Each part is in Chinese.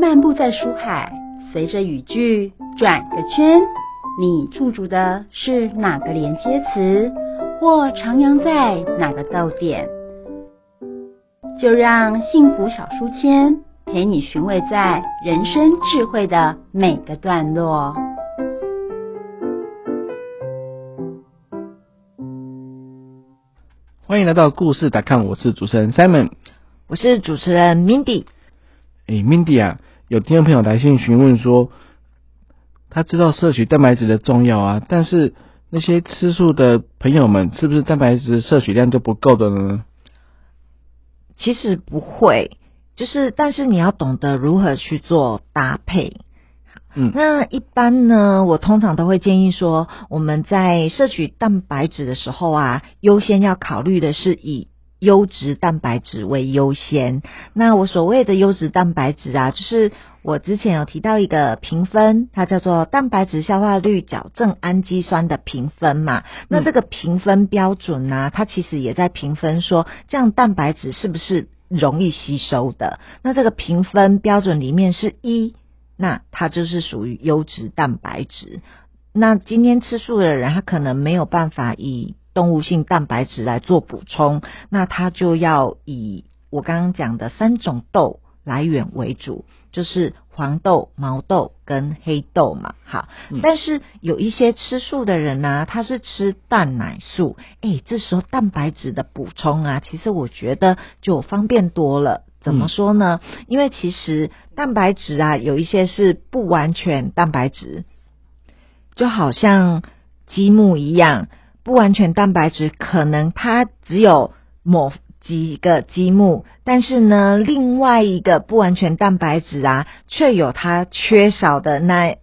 漫步在书海，随着语句转个圈，你驻足的是哪个连接词，或徜徉在哪个逗点？就让幸福小书签陪你寻味在人生智慧的每个段落。欢迎来到故事打看，我是主持人 Simon，我是主持人 Mindy。哎，Mindy 啊，有听众朋友来信询问说，他知道摄取蛋白质的重要啊，但是那些吃素的朋友们，是不是蛋白质摄取量就不够的呢？其实不会，就是但是你要懂得如何去做搭配。嗯，那一般呢，我通常都会建议说，我们在摄取蛋白质的时候啊，优先要考虑的是以优质蛋白质为优先。那我所谓的优质蛋白质啊，就是我之前有提到一个评分，它叫做蛋白质消化率矫正氨基酸的评分嘛。那这个评分标准呢，它其实也在评分说，这样蛋白质是不是容易吸收的？那这个评分标准里面是一。那它就是属于优质蛋白质。那今天吃素的人，他可能没有办法以动物性蛋白质来做补充，那它就要以我刚刚讲的三种豆来源为主，就是黄豆、毛豆跟黑豆嘛。好，但是有一些吃素的人呢，他是吃蛋奶素，诶，这时候蛋白质的补充啊，其实我觉得就方便多了。怎么说呢？因为其实蛋白质啊，有一些是不完全蛋白质，就好像积木一样，不完全蛋白质可能它只有某几个积木，但是呢，另外一个不完全蛋白质啊，却有它缺少的那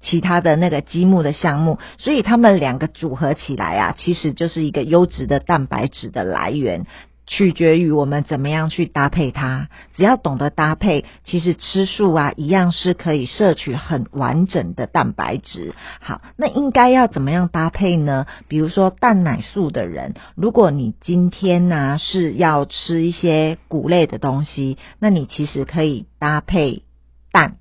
其他的那个积木的项目，所以它们两个组合起来啊，其实就是一个优质的蛋白质的来源。取决于我们怎么样去搭配它，只要懂得搭配，其实吃素啊一样是可以摄取很完整的蛋白质。好，那应该要怎么样搭配呢？比如说蛋奶素的人，如果你今天呢是要吃一些谷类的东西，那你其实可以搭配蛋。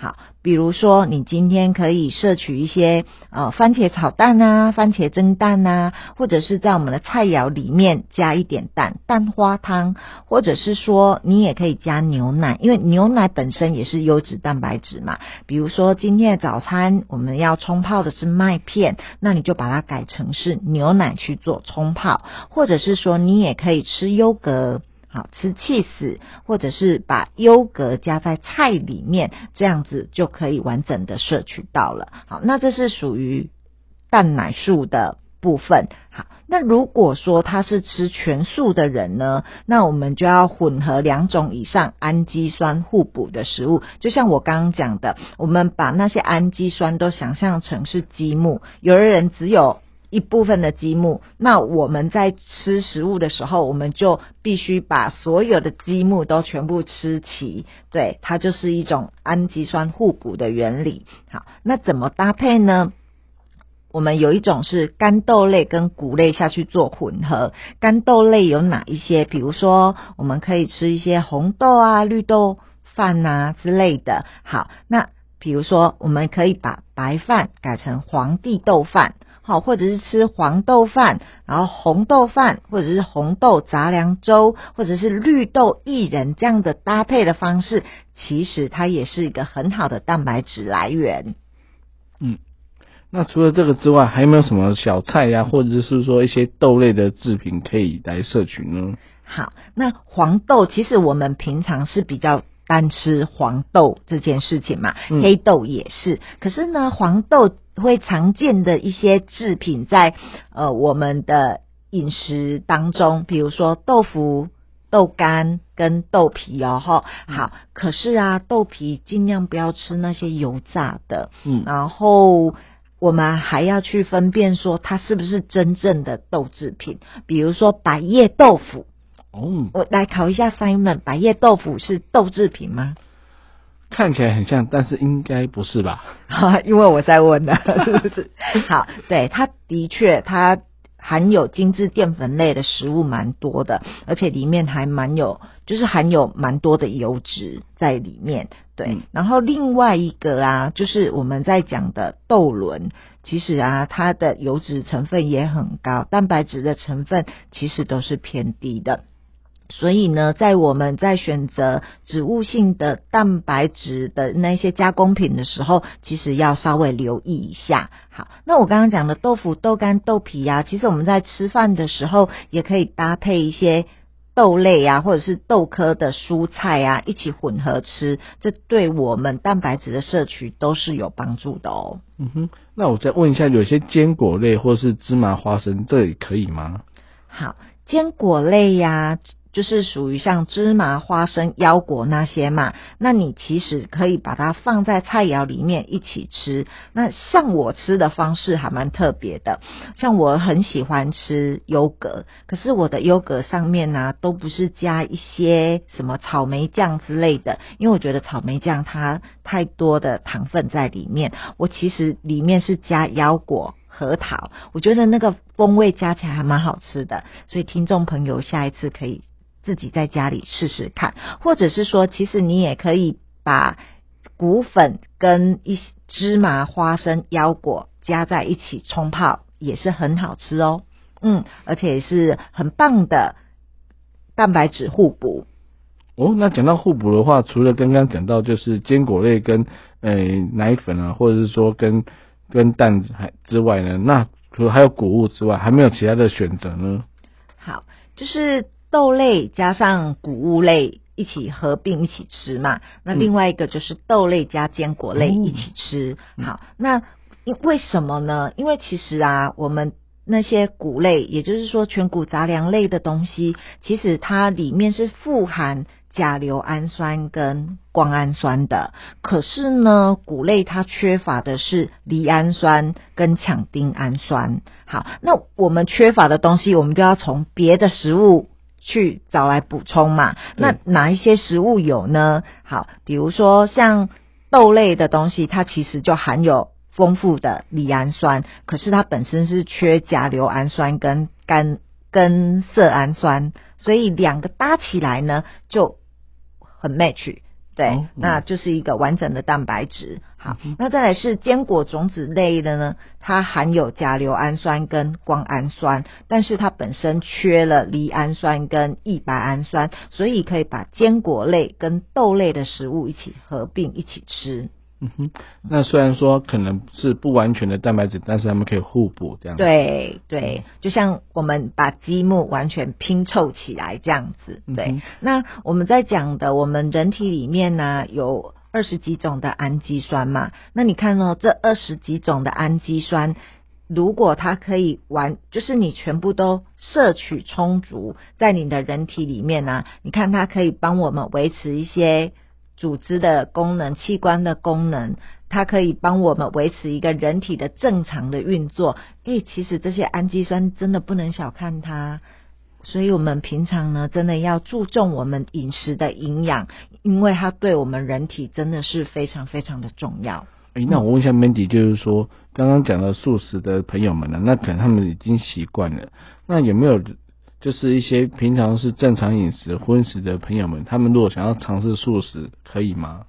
好，比如说你今天可以摄取一些呃番茄炒蛋啊，番茄蒸蛋啊，或者是在我们的菜肴里面加一点蛋，蛋花汤，或者是说你也可以加牛奶，因为牛奶本身也是优质蛋白质嘛。比如说今天的早餐我们要冲泡的是麦片，那你就把它改成是牛奶去做冲泡，或者是说你也可以吃优格。好吃气死，或者是把优格加在菜里面，这样子就可以完整的摄取到了。好，那这是属于蛋奶素的部分。好，那如果说他是吃全素的人呢，那我们就要混合两种以上氨基酸互补的食物。就像我刚刚讲的，我们把那些氨基酸都想象成是积木，有的人只有。一部分的积木，那我们在吃食物的时候，我们就必须把所有的积木都全部吃齐。对，它就是一种氨基酸互补的原理。好，那怎么搭配呢？我们有一种是干豆类跟谷类下去做混合。干豆类有哪一些？比如说，我们可以吃一些红豆啊、绿豆饭啊之类的。好，那比如说，我们可以把白饭改成黄地豆饭。好，或者是吃黄豆饭，然后红豆饭，或者是红豆杂粮粥，或者是绿豆薏仁这样的搭配的方式，其实它也是一个很好的蛋白质来源。嗯，那除了这个之外，还有没有什么小菜呀，或者是说一些豆类的制品可以来摄取呢？好，那黄豆其实我们平常是比较单吃黄豆这件事情嘛，黑豆也是。可是呢，黄豆。会常见的一些制品在呃我们的饮食当中，比如说豆腐、豆干跟豆皮哦，哈好。可是啊，豆皮尽量不要吃那些油炸的，嗯，然后我们还要去分辨说它是不是真正的豆制品，比如说百叶豆腐。哦，我来考一下 Simon，百叶豆腐是豆制品吗？看起来很像，但是应该不是吧？因为我在问的，是不是？好，对，它的确，它含有精致淀粉类的食物蛮多的，而且里面还蛮有，就是含有蛮多的油脂在里面。对，嗯然后另外一个啊，就是我们在讲的豆轮，其实啊，它的油脂成分也很高，蛋白质的成分其实都是偏低的。所以呢，在我们在选择植物性的蛋白质的那些加工品的时候，其实要稍微留意一下。好，那我刚刚讲的豆腐、豆干、豆皮啊，其实我们在吃饭的时候也可以搭配一些豆类啊，或者是豆科的蔬菜啊，一起混合吃，这对我们蛋白质的摄取都是有帮助的哦。嗯哼，那我再问一下，有些坚果类或是芝麻、花生，这也可以吗？好，坚果类呀、就是属于像芝麻、花生、腰果那些嘛，那你其实可以把它放在菜肴里面一起吃。那像我吃的方式还蛮特别的，像我很喜欢吃优格，可是我的优格上面呢、都不是加一些什么草莓酱之类的，因为我觉得草莓酱它太多的糖分在里面，我其实里面是加腰果。核桃，我觉得那个风味加起来还蛮好吃的，所以听众朋友下一次可以自己在家里试试看，或者是说，其实你也可以把谷粉跟一些芝麻、花生、腰果加在一起冲泡，也是很好吃哦。嗯，而且也是很棒的蛋白质互补。哦，那讲到互补的话，除了刚刚讲到就是坚果类跟呃奶粉啊，或者是说跟跟蛋还之外呢，那除了还有谷物之外，还没有其他的选择呢？好，就是豆类加上谷物类一起合并一起吃嘛。那嗯另外一个就是豆类加坚果类哦一起吃。嗯好，那因为什么呢？因为其实啊，我们那些谷类，也就是说全谷杂粮类的东西，其实它里面是富含甲硫氨酸跟胱氨酸的。可是呢，谷类它缺乏的是离氨酸跟羟丁氨酸。好，那我们缺乏的东西，我们就要从别的食物去找来补充嘛。那哪一些食物有呢？好，比如说像豆类的东西，它其实就含有丰富的赖氨酸，可是它本身是缺甲硫氨酸跟甘跟色氨酸，所以两个搭起来呢就很 match。对，那就是一个完整的蛋白质。好，嗯那再来是坚果种子类的呢，它含有甲硫氨酸跟胱氨酸，但是它本身缺了离氨酸跟异白氨酸，所以可以把坚果类跟豆类的食物一起合并一起吃。嗯哼，那虽然说可能是不完全的蛋白质，但是它们可以互补这样。，对对，就像我们把积木完全拼凑起来这样子。对，嗯那我们在讲的，我们人体里面呢有二十几种的氨基酸嘛，那你看哦，这二十几种的氨基酸。如果它可以完，就是你全部都摄取充足，在你的人体里面呢、你看它可以帮我们维持一些组织的功能、器官的功能，它可以帮我们维持一个人体的正常的运作。诶，其实这些氨基酸真的不能小看它，所以我们平常呢，真的要注重我们饮食的营养，因为它对我们人体真的是非常非常的重要。诶，那我问一下 Mandy，就是说刚刚讲到素食的朋友们呢，那可能他们已经习惯了，那有没有就是一些平常是正常饮食荤食的朋友们，他们如果想要尝试素食，可以吗？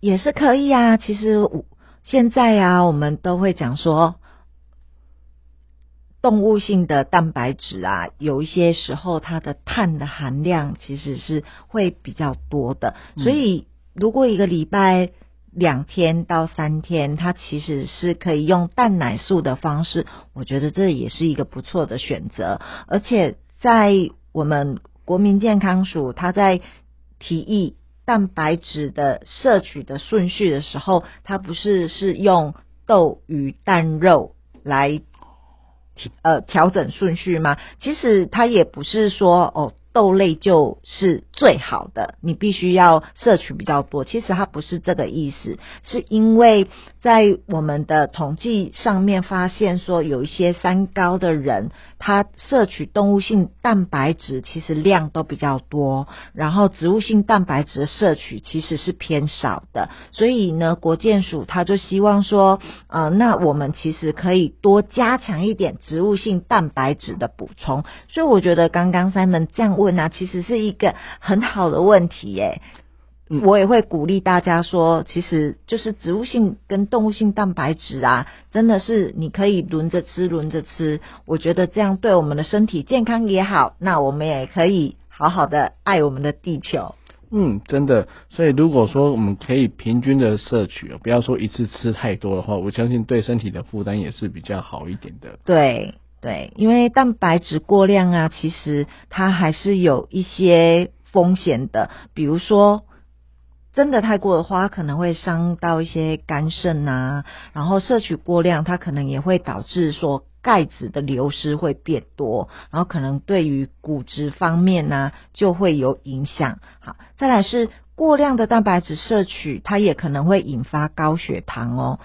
也是可以啊。其实我现在啊，我们都会讲说，动物性的蛋白质啊，有一些时候它的碳的含量其实是会比较多的，嗯所以如果一个礼拜。两天到三天，它其实是可以用蛋奶素的方式，我觉得这也是一个不错的选择。而且在我们国民健康署，它在提议蛋白质的摄取的顺序的时候，它不是是用豆、鱼、蛋、肉来呃调整顺序吗？其实它也不是说哦豆类就是最好的，你必须要摄取比较多。其实它不是这个意思，是因为在我们的统计上面发现说，有一些三高的人，他摄取动物性蛋白质其实量都比较多，然后植物性蛋白质的摄取其实是偏少的。所以呢，国健署他就希望说，呃，那我们其实可以多加强一点植物性蛋白质的补充。所以我觉得刚刚 Simon 这样问。问啊，其实是一个很好的问题耶。我也会鼓励大家说，其实就是植物性跟动物性蛋白质啊，真的是你可以轮着吃，轮着吃。我觉得这样对我们的身体健康也好，那我们也可以好好的爱我们的地球。嗯，真的。所以如果说我们可以平均的摄取，不要说一次吃太多的话，我相信对身体的负担也是比较好一点的。对。对，因为蛋白质过量啊，其实它还是有一些风险的。比如说，真的太过的话，可能会伤到一些肝肾啊。然后摄取过量，它可能也会导致说钙质的流失会变多，然后可能对于骨质方面呢就会有影响。好，再来是过量的蛋白质摄取，它也可能会引发高血糖哦。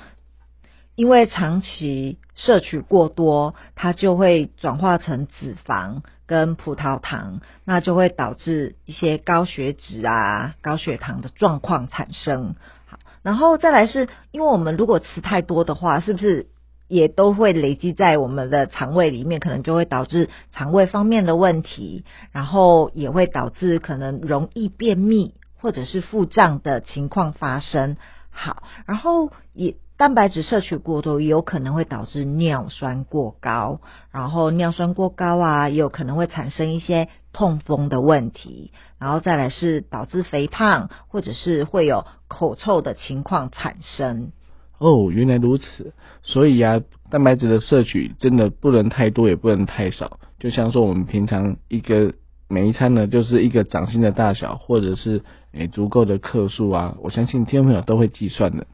因为长期摄取过多，它就会转化成脂肪跟葡萄糖，那就会导致一些高血脂啊、高血糖的状况产生。好，然后再来是，因为我们如果吃太多的话，是不是也都会累积在我们的肠胃里面，可能就会导致肠胃方面的问题，然后也会导致可能容易便秘或者是腹胀的情况发生。好，然后也。蛋白质摄取过多也有可能会导致尿酸过高，然后尿酸过高啊，也有可能会产生一些痛风的问题，然后再来是导致肥胖，或者是会有口臭的情况产生。哦，原来如此，所以啊，蛋白质的摄取真的不能太多，也不能太少。就像说我们平常一个每一餐呢，就是一个掌心的大小，或者是诶足够的克数啊，我相信听众朋友都会计算的。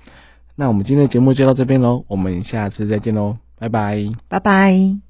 那我们今天的节目就到这边喽，我们下次再见喽，拜拜，拜拜。